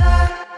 love.